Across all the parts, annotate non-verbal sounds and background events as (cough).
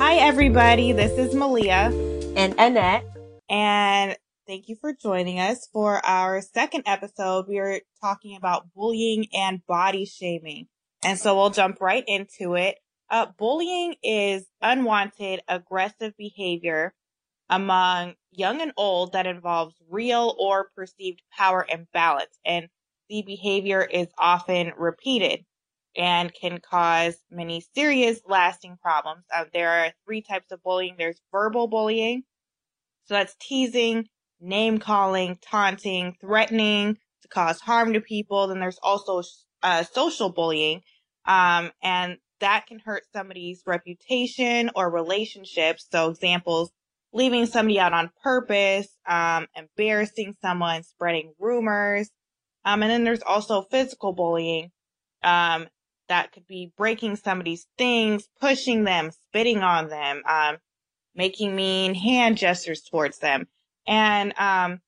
Hi, everybody. This is Melea. And Annette. And thank you for joining us for our second episode. We are talking about bullying and body shaming. And so we'll jump right into it. Uh, bullying is unwanted, aggressive behavior among young and old that involves real or perceived power imbalance. And the behavior is often repeated and can cause many serious lasting problems. Uh, there are three types of bullying. There's verbal bullying. So that's teasing, name calling, taunting, threatening to cause harm to people. Then there's also uh, social bullying. Um, and that can hurt somebody's reputation or relationships. So examples, leaving somebody out on purpose, um, embarrassing someone, spreading rumors. Um, and then there's also physical bullying. Um, that could be breaking somebody's things, pushing them, spitting on them, um, making mean hand gestures towards them. And, um,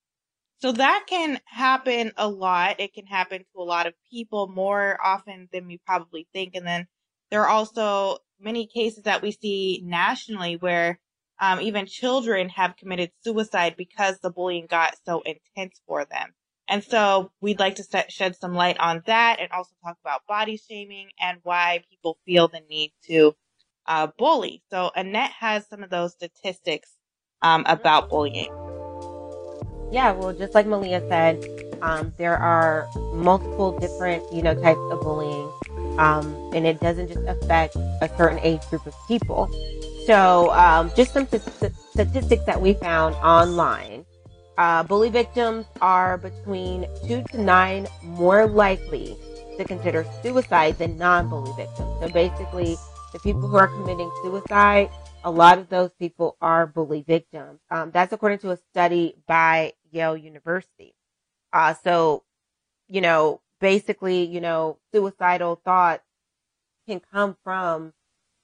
so that can happen a lot. It can happen to a lot of people more often than we probably think. And then there are also many cases that we see nationally where um, even children have committed suicide because the bullying got so intense for them. And so we'd like to set, shed some light on that and also talk about body shaming and why people feel the need to uh, bully. So Annette has some of those statistics um, about bullying. Yeah, well, just like Melea said, um, there are multiple different, you know, types of bullying, um, and it doesn't just affect a certain age group of people. So, um, just some st- statistics that we found online. Uh, bully victims are between two to nine more likely to consider suicide than non-bully victims. So basically, the people who are committing suicide, a lot of those people are bully victims. Um, that's according to a study by Yale University. Uh, so, you know, basically, you know, suicidal thoughts can come from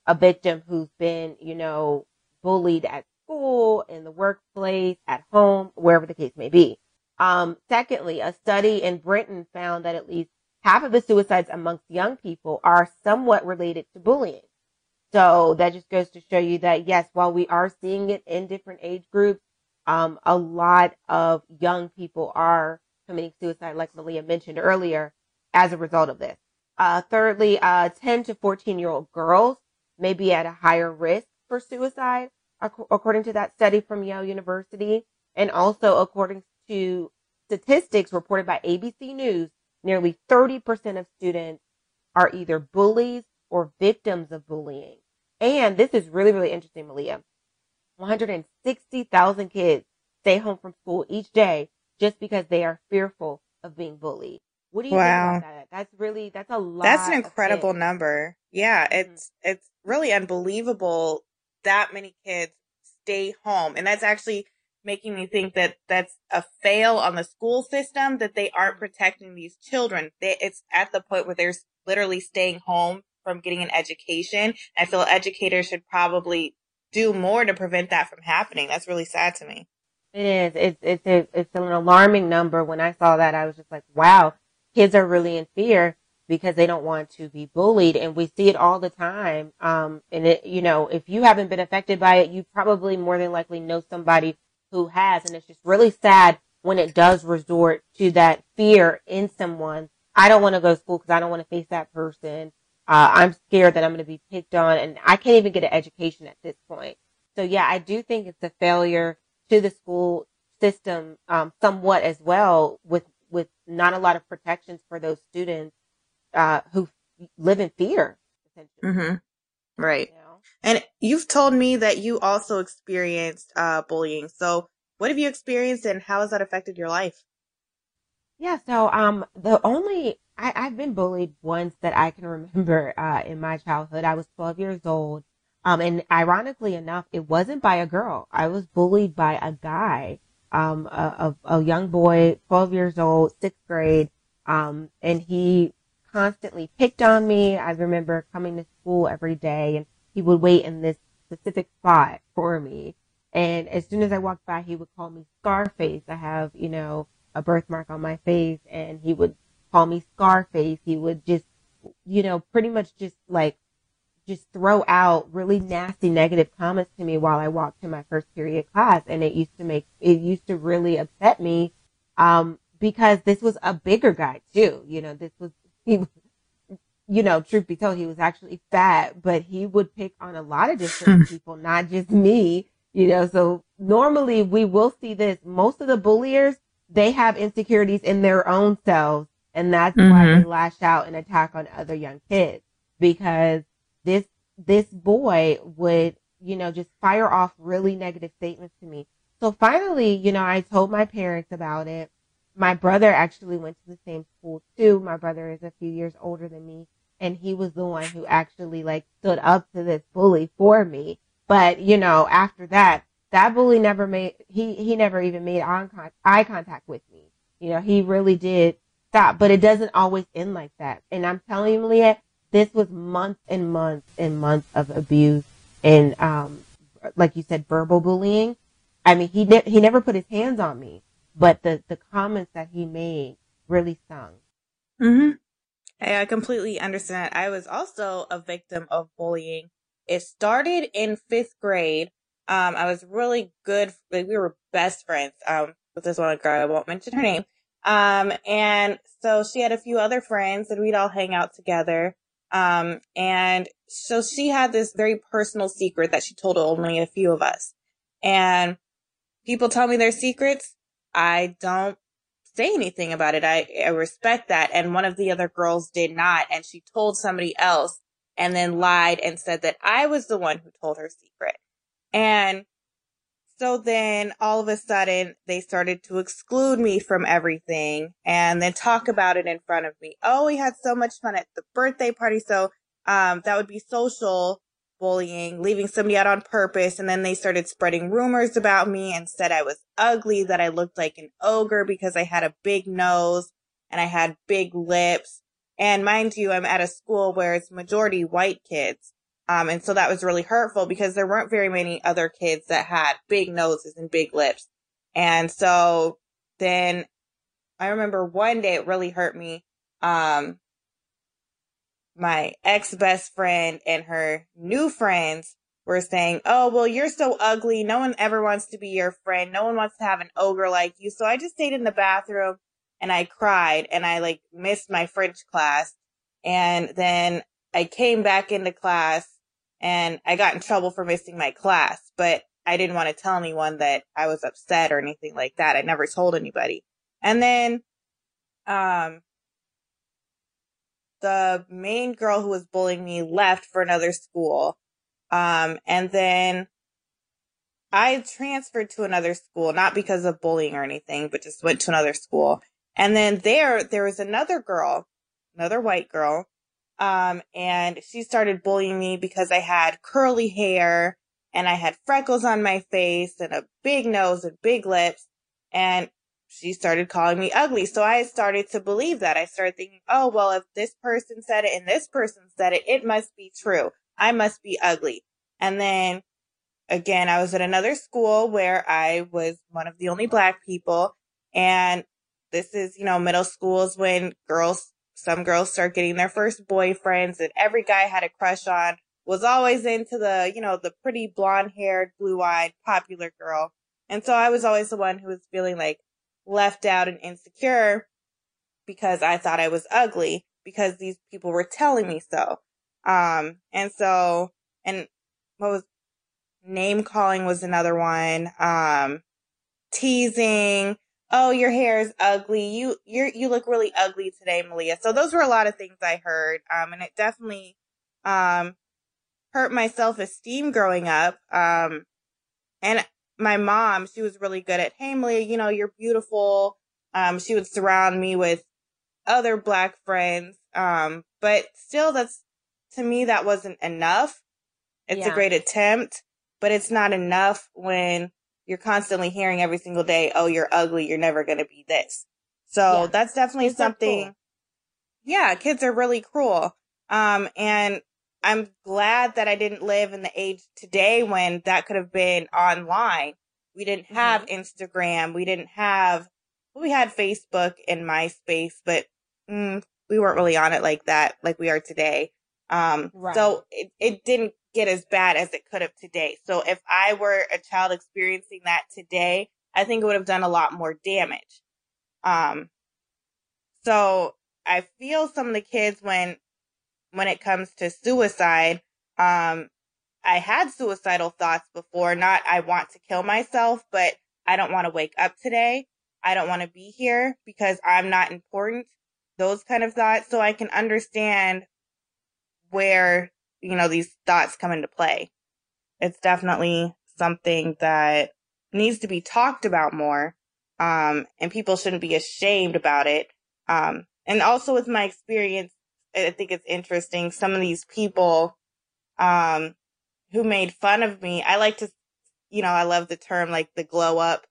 a victim who's been, you know, bullied at school, in the workplace, at home, wherever the case may be. Um, secondly, a study in Britain found that at least half of the suicides amongst young people are somewhat related to bullying. So that just goes to show you that yes, while we are seeing it in different age groups, um, a lot of young people are committing suicide, like Melea mentioned earlier, as a result of this. Uh, thirdly, uh, 10 to 14 year old girls may be at a higher risk for suicide according to that study from Yale University. And also according to statistics reported by ABC News, nearly 30% of students are either bullies or victims of bullying. And this is really, really interesting, Melea. 160,000 kids stay home from school each day just because they are fearful of being bullied. What do you wow. think about that? That's really, that's a lot. That's an incredible number. Yeah. Mm-hmm. It's, it's really unbelievable that many kids stay home. And that's actually making me think that that's a fail on the school system that they aren't mm-hmm. protecting these children. They, it's at the point where they're literally staying home from getting an education. I feel educators should probably do more to prevent that from happening. That's really sad to me. It is. It's it's a, it's an alarming number. When I saw that, I was just like, wow, kids are really in fear because they don't want to be bullied. And we see it all the time. Um, and it, you know, if you haven't been affected by it, you probably more than likely know somebody who has. And it's just really sad when it does resort to that fear in someone. I don't want to go to school because I don't want to face that person. Uh, I'm scared that I'm going to be picked on and I can't even get an education at this point. So yeah, I do think it's a failure to the school system, um, somewhat as well with, with not a lot of protections for those students uh, who live in fear. Mm-hmm. Right. You know? And you've told me that you also experienced uh, bullying. So, what have you experienced, and how has that affected your life? Yeah. So, um, the only I, I've been bullied once that I can remember (laughs) uh, in my childhood. I was 12 years old. Um, and ironically enough, it wasn't by a girl. I was bullied by a guy, um, a, a, a young boy, 12 years old, sixth grade. Um, and he constantly picked on me. I remember coming to school every day and he would wait in this specific spot for me. And as soon as I walked by, he would call me Scarface. I have, you know, a birthmark on my face and he would call me Scarface. He would just, you know, pretty much just like, just throw out really nasty negative comments to me while I walked to my first period class. And it used to make, it used to really upset me. Um, because this was a bigger guy too. You know, this was, he, you know, truth be told, he was actually fat, but he would pick on a lot of different (laughs) people, not just me, you know, so normally we will see this. Most of the bulliers, they have insecurities in their own selves. And that's mm-hmm. why they lash out and attack on other young kids because this, this boy would, you know, just fire off really negative statements to me. So finally, you know, I told my parents about it. My brother actually went to the same school too. My brother is a few years older than me and he was the one who actually like stood up to this bully for me. But, you know, after that, that bully never made, he, he never even made eye contact with me. You know, he really did stop, but it doesn't always end like that. And I'm telling you, Leah, this was months and months and months of abuse and, um, like you said, verbal bullying. I mean, he, ne- he never put his hands on me, but the, the comments that he made really stung. Mm-hmm. Hey, I completely understand. I was also a victim of bullying. It started in fifth grade. Um, I was really good. Like we were best friends. Um, with this one girl, I won't mention her name. Um, and so she had a few other friends and we'd all hang out together. Um, and so she had this very personal secret that she told only a few of us. And people tell me their secrets. I don't say anything about it. I, I respect that. And one of the other girls did not. And she told somebody else and then lied and said that I was the one who told her secret. And so then all of a sudden they started to exclude me from everything and then talk about it in front of me. Oh, we had so much fun at the birthday party. So, um, that would be social bullying, leaving somebody out on purpose. And then they started spreading rumors about me and said I was ugly, that I looked like an ogre because I had a big nose and I had big lips. And mind you, I'm at a school where it's majority white kids. Um, and so that was really hurtful because there weren't very many other kids that had big noses and big lips. And so then I remember one day it really hurt me. Um, my ex best friend and her new friends were saying, Oh, well, you're so ugly. No one ever wants to be your friend. No one wants to have an ogre like you. So I just stayed in the bathroom and I cried and I like missed my French class. And then I came back into class and I got in trouble for missing my class, but I didn't want to tell anyone that I was upset or anything like that. I never told anybody. And then, um, the main girl who was bullying me left for another school. Um, and then I transferred to another school, not because of bullying or anything, but just went to another school. And then there, there was another girl, another white girl. Um, and she started bullying me because I had curly hair and I had freckles on my face and a big nose and big lips. And she started calling me ugly. So I started to believe that. I started thinking, oh, well, if this person said it and this person said it, it must be true. I must be ugly. And then again, I was at another school where I was one of the only black people. And this is, you know, middle schools when girls, some girls start getting their first boyfriends and every guy had a crush on was always into the, you know, the pretty blonde haired, blue eyed, popular girl. And so I was always the one who was feeling like, left out and insecure because I thought I was ugly because these people were telling me so. Um, and so, and what was name calling was another one. Um, teasing. Oh, your hair is ugly. You, you you look really ugly today, Melea. So those were a lot of things I heard. Um, and it definitely, um, hurt my self-esteem growing up. Um, and my mom, she was really good at, hey, Melea, you know, you're beautiful. Um, she would surround me with other black friends. Um, but still, that's, to me, that wasn't enough. It's yeah. a great attempt, but it's not enough when you're constantly hearing every single day, oh, you're ugly. You're never going to be this. So yeah. that's definitely kids something. Yeah, kids are really cruel. Um, and I'm glad that I didn't live in the age today when that could have been online. We didn't have mm-hmm. Instagram. We didn't have, we had Facebook and MySpace, but mm, we weren't really on it like that, like we are today. Um, right. so it, it didn't get as bad as it could have today. So if I were a child experiencing that today, I think it would have done a lot more damage. Um, so I feel some of the kids when, when it comes to suicide, um, I had suicidal thoughts before, not I want to kill myself, but I don't want to wake up today. I don't want to be here because I'm not important. Those kind of thoughts. So I can understand where, you know, these thoughts come into play. It's definitely something that needs to be talked about more. Um, and people shouldn't be ashamed about it. Um, and also with my experience, I think it's interesting. Some of these people, um, who made fun of me, I like to, you know, I love the term like the glow up.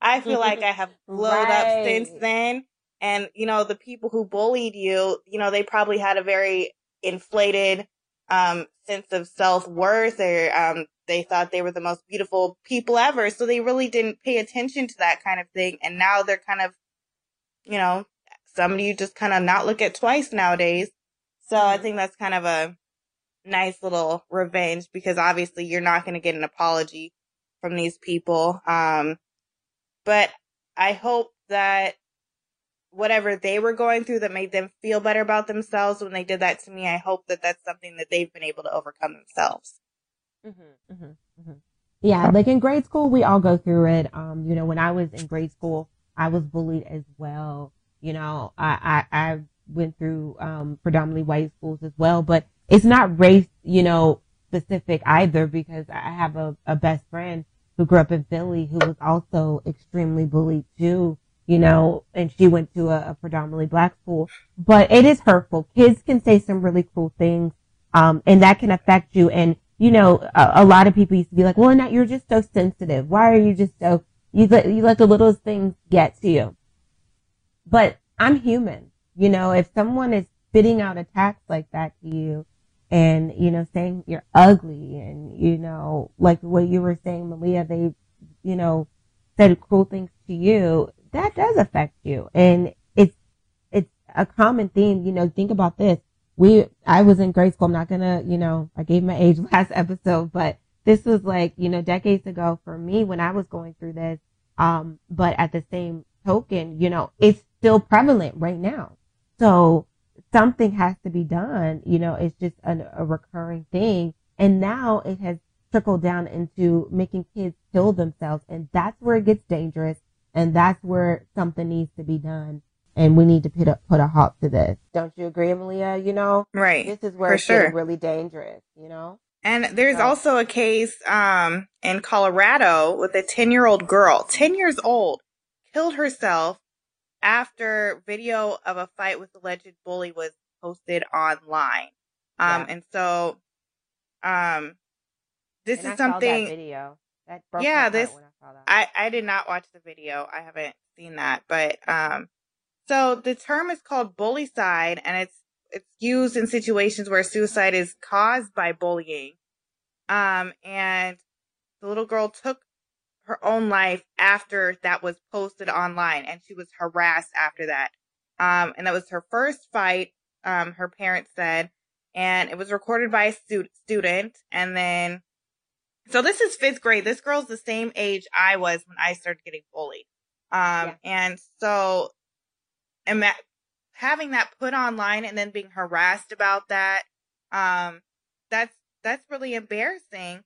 I feel like I have glowed right. up since then. And, you know, the people who bullied you, you know, they probably had a very inflated, um, sense of self worth or, um, they thought they were the most beautiful people ever. So they really didn't pay attention to that kind of thing. And now they're kind of, you know, somebody you just kind of not look at twice nowadays. So I think that's kind of a nice little revenge because obviously you're not going to get an apology from these people. Um, but I hope that whatever they were going through that made them feel better about themselves when they did that to me, I hope that that's something that they've been able to overcome themselves. Mm-hmm, mm-hmm, mm-hmm. Yeah, like in grade school, we all go through it. Um, you know, when I was in grade school, I was bullied as well. You know, I, I, I went through, um, predominantly white schools as well, but it's not race, you know, specific either because I have a, a best friend who grew up in Philly who was also extremely bullied too, you know, and she went to a, a predominantly black school, but it is hurtful. Kids can say some really cruel things, um, and that can affect you. And, you know, a, a lot of people used to be like, well, not, you're just so sensitive. Why are you just so, you let, you let the littlest things get to you but I'm human. You know, if someone is spitting out attacks like that to you and, you know, saying you're ugly and, you know, like what you were saying, Melea, they, you know, said cruel things to you, that does affect you. And it's, it's a common theme. You know, think about this. We, I was in grade school. I'm not gonna, you know, I gave my age (laughs) last episode, but this was like, you know, decades ago for me when I was going through this. Um, but at the same token, you know, it's still prevalent right now. So something has to be done. You know, it's just an, a recurring thing. And now it has trickled down into making kids kill themselves. And that's where it gets dangerous. And that's where something needs to be done. And we need to put a, put a halt to this. Don't you agree, Melea? You know, right. This is where For it's sure. getting really dangerous, you know? And there's also a case, um, in Colorado with a 10 year old girl, 10 years old, killed herself after video of a fight with alleged bully was posted online. Um, yeah. and so, um, this and is I something video that yeah, this, I, I, I did not watch the video. I haven't seen that, but, um, so the term is called bullycide and it's, it's used in situations where suicide is caused by bullying. Um, and the little girl took her own life after that was posted online and she was harassed after that. Um, and that was her first fight, um, her parents said, and it was recorded by a stu- student. And then, so this is fifth grade. This girl's the same age I was when I started getting bullied. Um, yeah. and so, and that, having that put online and then being harassed about that, um, that's, that's really embarrassing.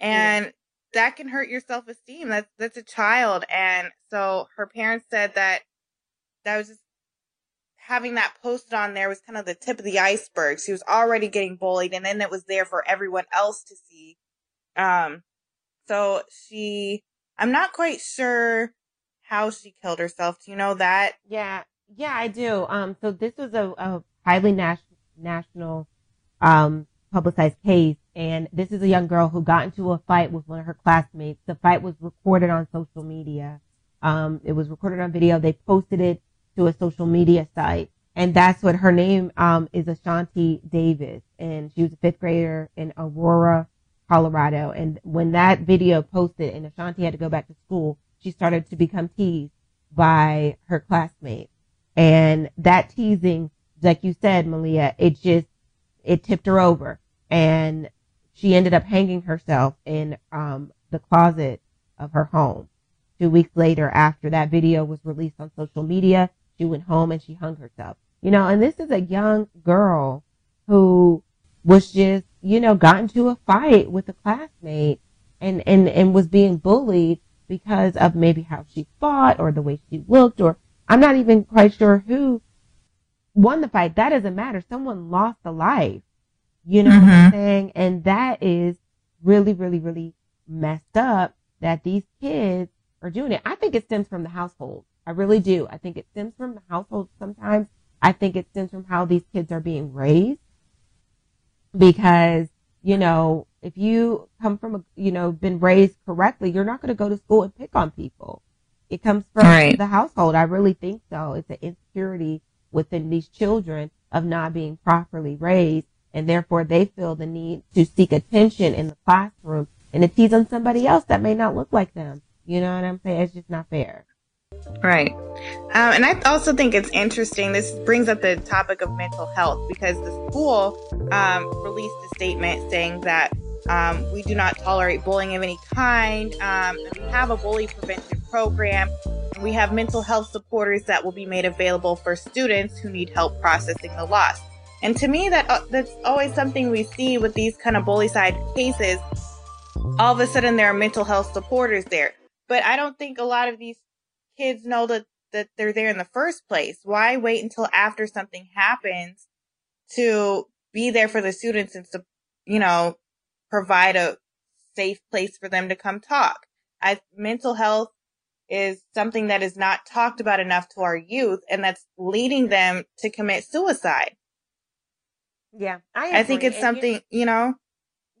And yeah that can hurt your self esteem. That's that's a child, and so her parents said that that was just having that posted on there was kind of the tip of the iceberg. She was already getting bullied, and then it was there for everyone else to see. Um, so she, I'm not quite sure how she killed herself. Do you know that? Yeah, yeah, I do. Um, so this was a, a highly nas- national, um, publicized case. And this is a young girl who got into a fight with one of her classmates. The fight was recorded on social media. Um, it was recorded on video. They posted it to a social media site. And that's what her name, um, is Ashawnty Davis. And she was a fifth grader in Aurora, Colorado. And when that video posted and Ashawnty had to go back to school, she started to become teased by her classmates. And that teasing, like you said, Melea, it just, it tipped her over and she ended up hanging herself in, um, the closet of her home. Two weeks later, after that video was released on social media, she went home and she hung herself. You know, and this is a young girl who was just, you know, got into a fight with a classmate and, and, and was being bullied because of maybe how she fought or the way she looked or I'm not even quite sure who won the fight. That doesn't matter. Someone lost a life. You know mm-hmm. what I'm mm-hmm. saying? And that is really, really, really messed up that these kids are doing it. I think it stems from the household. I really do. I think it stems from the household sometimes. I think it stems from how these kids are being raised because, you know, if you come from a, you know, been raised correctly, you're not going to go to school and pick on people. It comes from right. the household. I really think so. It's an insecurity within these children of not being properly raised and therefore they feel the need to seek attention in the classroom and to tease on somebody else that may not look like them. You know what I'm saying? It's just not fair. Right. Um, and I also think it's interesting. This brings up the topic of mental health because the school um, released a statement saying that um, we do not tolerate bullying of any kind. Um, we have a bully prevention program. we have mental health supporters that will be made available for students who need help processing the loss. And to me, that uh, that's always something we see with these kind of bullycide cases. All of a sudden, there are mental health supporters there, but I don't think a lot of these kids know that that they're there in the first place. Why wait until after something happens to be there for the students and to, you know, provide a safe place for them to come talk? I, mental health is something that is not talked about enough to our youth and that's leading them to commit suicide. Yeah, I, I think it's and something, you, you know.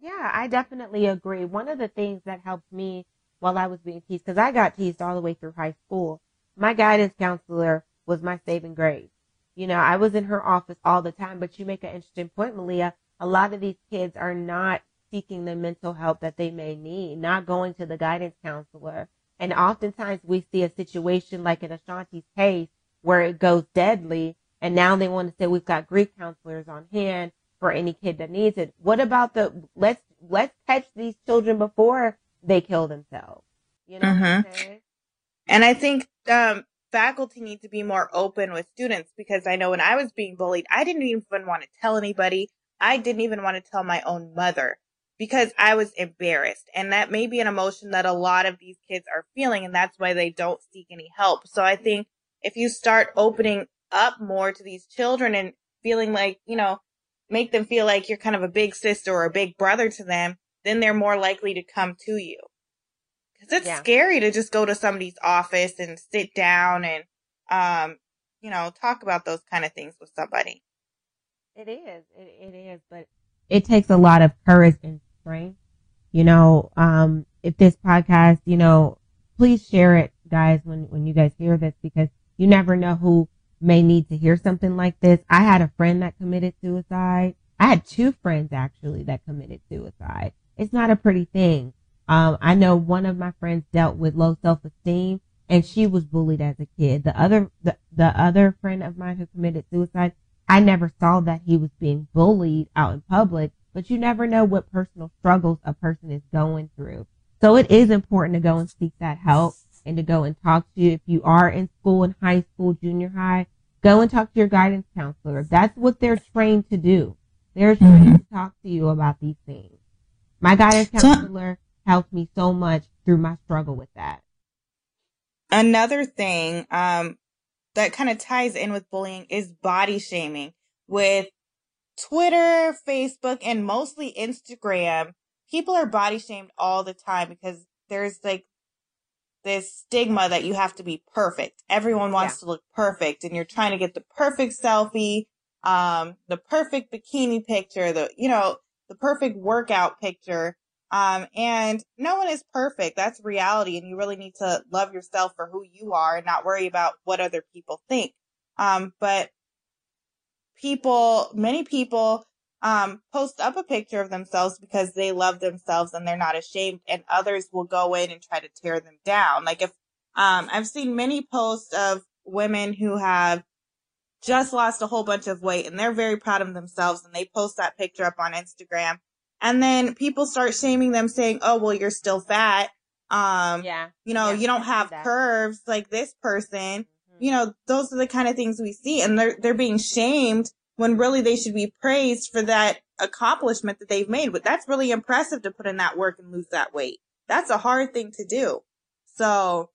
Yeah, I definitely agree. One of the things that helped me while I was being teased, because I got teased all the way through high school, my guidance counselor was my saving grace. You know, I was in her office all the time, but you make an interesting point, Melea. A lot of these kids are not seeking the mental help that they may need, not going to the guidance counselor. And oftentimes we see a situation like in Ashawnty's case where it goes deadly and now they want to say we've got grief counselors on hand for any kid that needs it. What about the let's let's catch these children before they kill themselves? You know mm-hmm. And I think um, faculty need to be more open with students because I know when I was being bullied, I didn't even want to tell anybody. I didn't even want to tell my own mother because I was embarrassed. And that may be an emotion that a lot of these kids are feeling, and that's why they don't seek any help. So I think if you start opening up more to these children and feeling like, you know, make them feel like you're kind of a big sister or a big brother to them, then they're more likely to come to you. Cause it's yeah. scary to just go to somebody's office and sit down and, um, you know, talk about those kind of things with somebody. It is. It, it is, but it takes a lot of courage and strength. You know, um, if this podcast, you know, please share it, guys, when, when you guys hear this, because you never know who may need to hear something like this. I had a friend that committed suicide. I had two friends actually that committed suicide. It's not a pretty thing. Um, I know one of my friends dealt with low self-esteem and she was bullied as a kid. The other, the, the other friend of mine who committed suicide, I never saw that he was being bullied out in public, but you never know what personal struggles a person is going through. So it is important to go and seek that help and to go and talk to you. If you are in school, in high school, junior high, go and talk to your guidance counselor. That's what they're trained to do. They're trained mm-hmm. to talk to you about these things. My guidance counselor so, helped me so much through my struggle with that. Another thing um, that kind of ties in with bullying is body shaming. With Twitter, Facebook, and mostly Instagram, people are body shamed all the time because there's like this stigma that you have to be perfect. Everyone wants yeah. to look perfect and you're trying to get the perfect selfie, um, the perfect bikini picture, the, you know, the perfect workout picture. Um, and no one is perfect. That's reality. And you really need to love yourself for who you are and not worry about what other people think. Um, but people, many people um, post up a picture of themselves because they love themselves and they're not ashamed and others will go in and try to tear them down. Like if, um, I've seen many posts of women who have just lost a whole bunch of weight and they're very proud of themselves and they post that picture up on Instagram. And then people start shaming them saying, Oh, well, you're still fat. Um, Yeah. you know, Yeah, you don't have curves like this person. Mhm. You know, those are the kind of things we see and they're, they're being shamed when really they should be praised for that accomplishment that they've made. But that's really impressive to put in that work and lose that weight. That's a hard thing to do. So,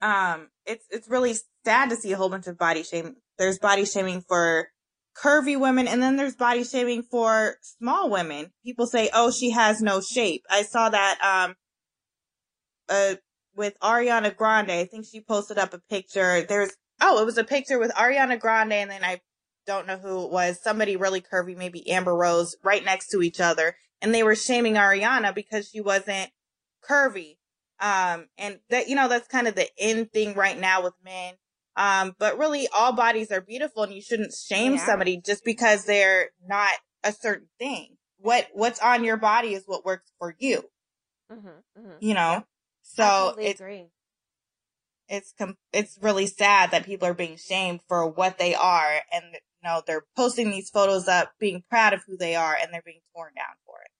um, it's, it's really sad to see a whole bunch of body shame. There's body shaming for curvy women and then there's body shaming for small women. People say, oh, she has no shape. I saw that, um, uh, with Ariana Grande. I think she posted up a picture. There's, oh, it was a picture with Ariana Grande and then I don't know who it was. Somebody really curvy, maybe Amber Rose right next to each other. And they were shaming Ariana because she wasn't curvy. Um, and that, you know, that's kind of the end thing right now with men. Um, but really all bodies are beautiful and you shouldn't shame Yeah. somebody just because they're not a certain thing. What, what's on your body is what works for you, Mhm, mhm. you know? So it's, agree. it's com- it's really sad that people are being shamed for what they are and you know they're posting these photos up being proud of who they are and they're being torn down for it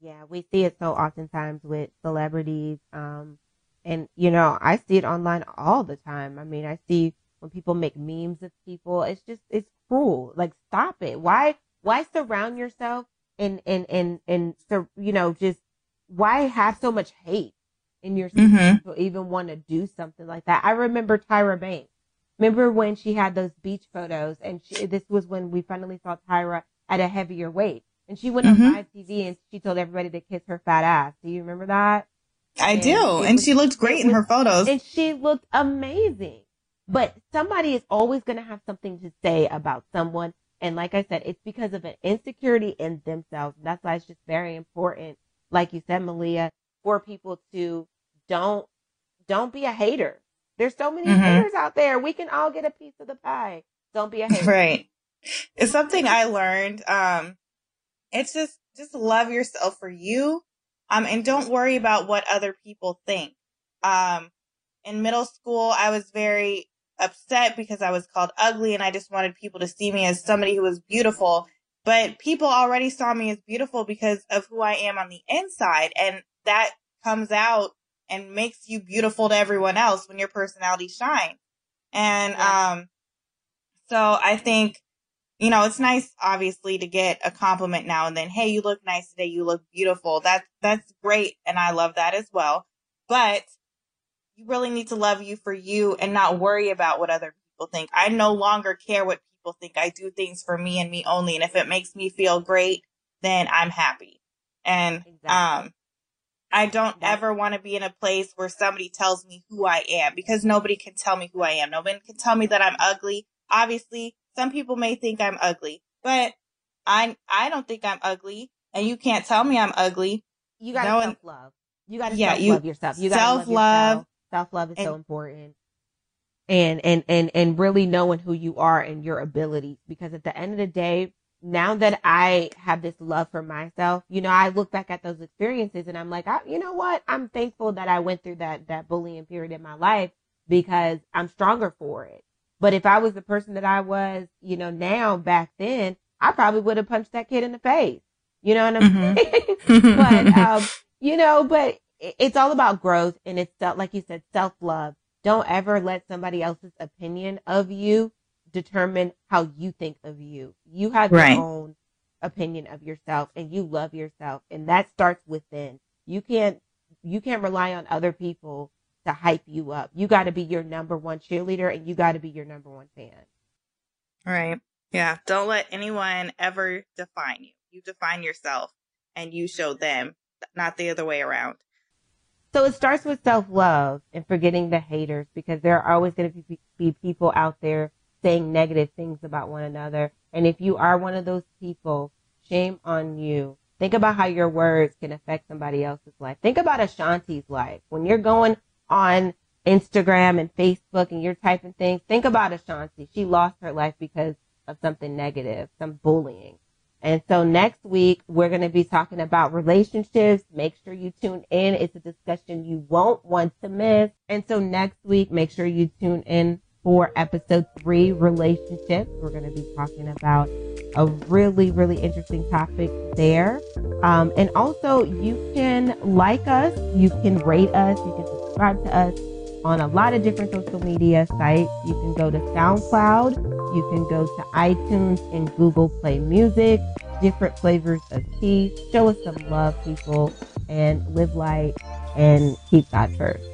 Yeah, we see it so oftentimes with celebrities. Um, and you know, I see it online all the time. I mean, I see when people make memes of people. It's just, it's cruel. Like, stop it. Why, why surround yourself and, and, and, and, so, you know, just why have so much hate in yourself Mhm. to even want to do something like that? I remember Tyra Banks. Remember when she had those beach photos and she, this was when we finally saw Tyra at a heavier weight. And she went Mhm. on live TV and she told everybody to kiss her fat ass. Do you remember that? i And do and was- she looked great it in her photos And she looked amazing. But somebody is always going to have something to say about someone. And like I said, it's because of an insecurity in themselves. That's why it's just very important, like you said, Melea, for people to don't, don't be a hater. There's so many Mhm. haters out there. We can all get a piece of the pie. Don't be a hater. right it's something i learned um it's just just love yourself for you um and don't worry about what other people think um in middle school i was very upset because i was called ugly and i just wanted people to see me as somebody who was beautiful but people already saw me as beautiful because of who i am on the inside and that comes out and makes you beautiful to everyone else when your personality shines and Yeah. um so i think you know, it's nice, obviously, to get a compliment now and then. Hey, you look nice today. You look beautiful. That's, that's great. And I love that as well. But you really need to love you for you and not worry about what other people think. I no longer care what people think. I do things for me and me only. And if it makes me feel great, then I'm happy. And, Exactly. um, I don't mm-hmm. ever want to be in a place where somebody tells me who I am because nobody can tell me who I am. Nobody can tell me that I'm ugly. Obviously, some people may think I'm ugly, but I I don't think I'm ugly, and you can't tell me I'm ugly. You gotta No self love. You gotta Yeah, self you- love yourself. You gotta self-love love Self love is so important. And and and and really knowing who you are and your abilities. Because at the end of the day, now that I have this love for myself, you know, I look back at those experiences and I'm like, I, you know what? I'm thankful that I went through that that bullying period in my life because I'm stronger for it. But if I was the person that I was, you know, now back then, I probably would have punched that kid in the face. You know what I'm Mhm. saying? (laughs) but (laughs) um, you know, but it's all about growth and it's self- like you said, self love. Don't ever let somebody else's opinion of you determine how you think of you. You have Right. your own opinion of yourself and you love yourself and that starts within. You can't you can't rely on other people to hype you up. You got to be your number one cheerleader and you got to be your number one fan. right. Yeah. Don't let anyone ever define you. You define yourself, and you show them, not the other way around. So it starts with self love and forgetting the haters because there are always going to be, be people out there saying negative things about one another. And if you are one of those people, shame on you. Think about how your words can affect somebody else's life. Think about Ashawnty's life. When you're going on Instagram and Facebook and you're typing things, think about Ashawnty. She lost her life because of something negative, some bullying. And so next week, we're going to be talking about relationships. Make sure you tune in. It's a discussion you won't want to miss. And so next week, make sure you tune in for episode three, relationships. We're going to be talking about a really, really interesting topic there. Um, and also, you can like us, you can rate us, you can subscribe to us on a lot of different social media sites. You can go to SoundCloud, you can go to iTunes and Google Play Music, different flavors of tea. Show us some love, people, and live light and keep God first.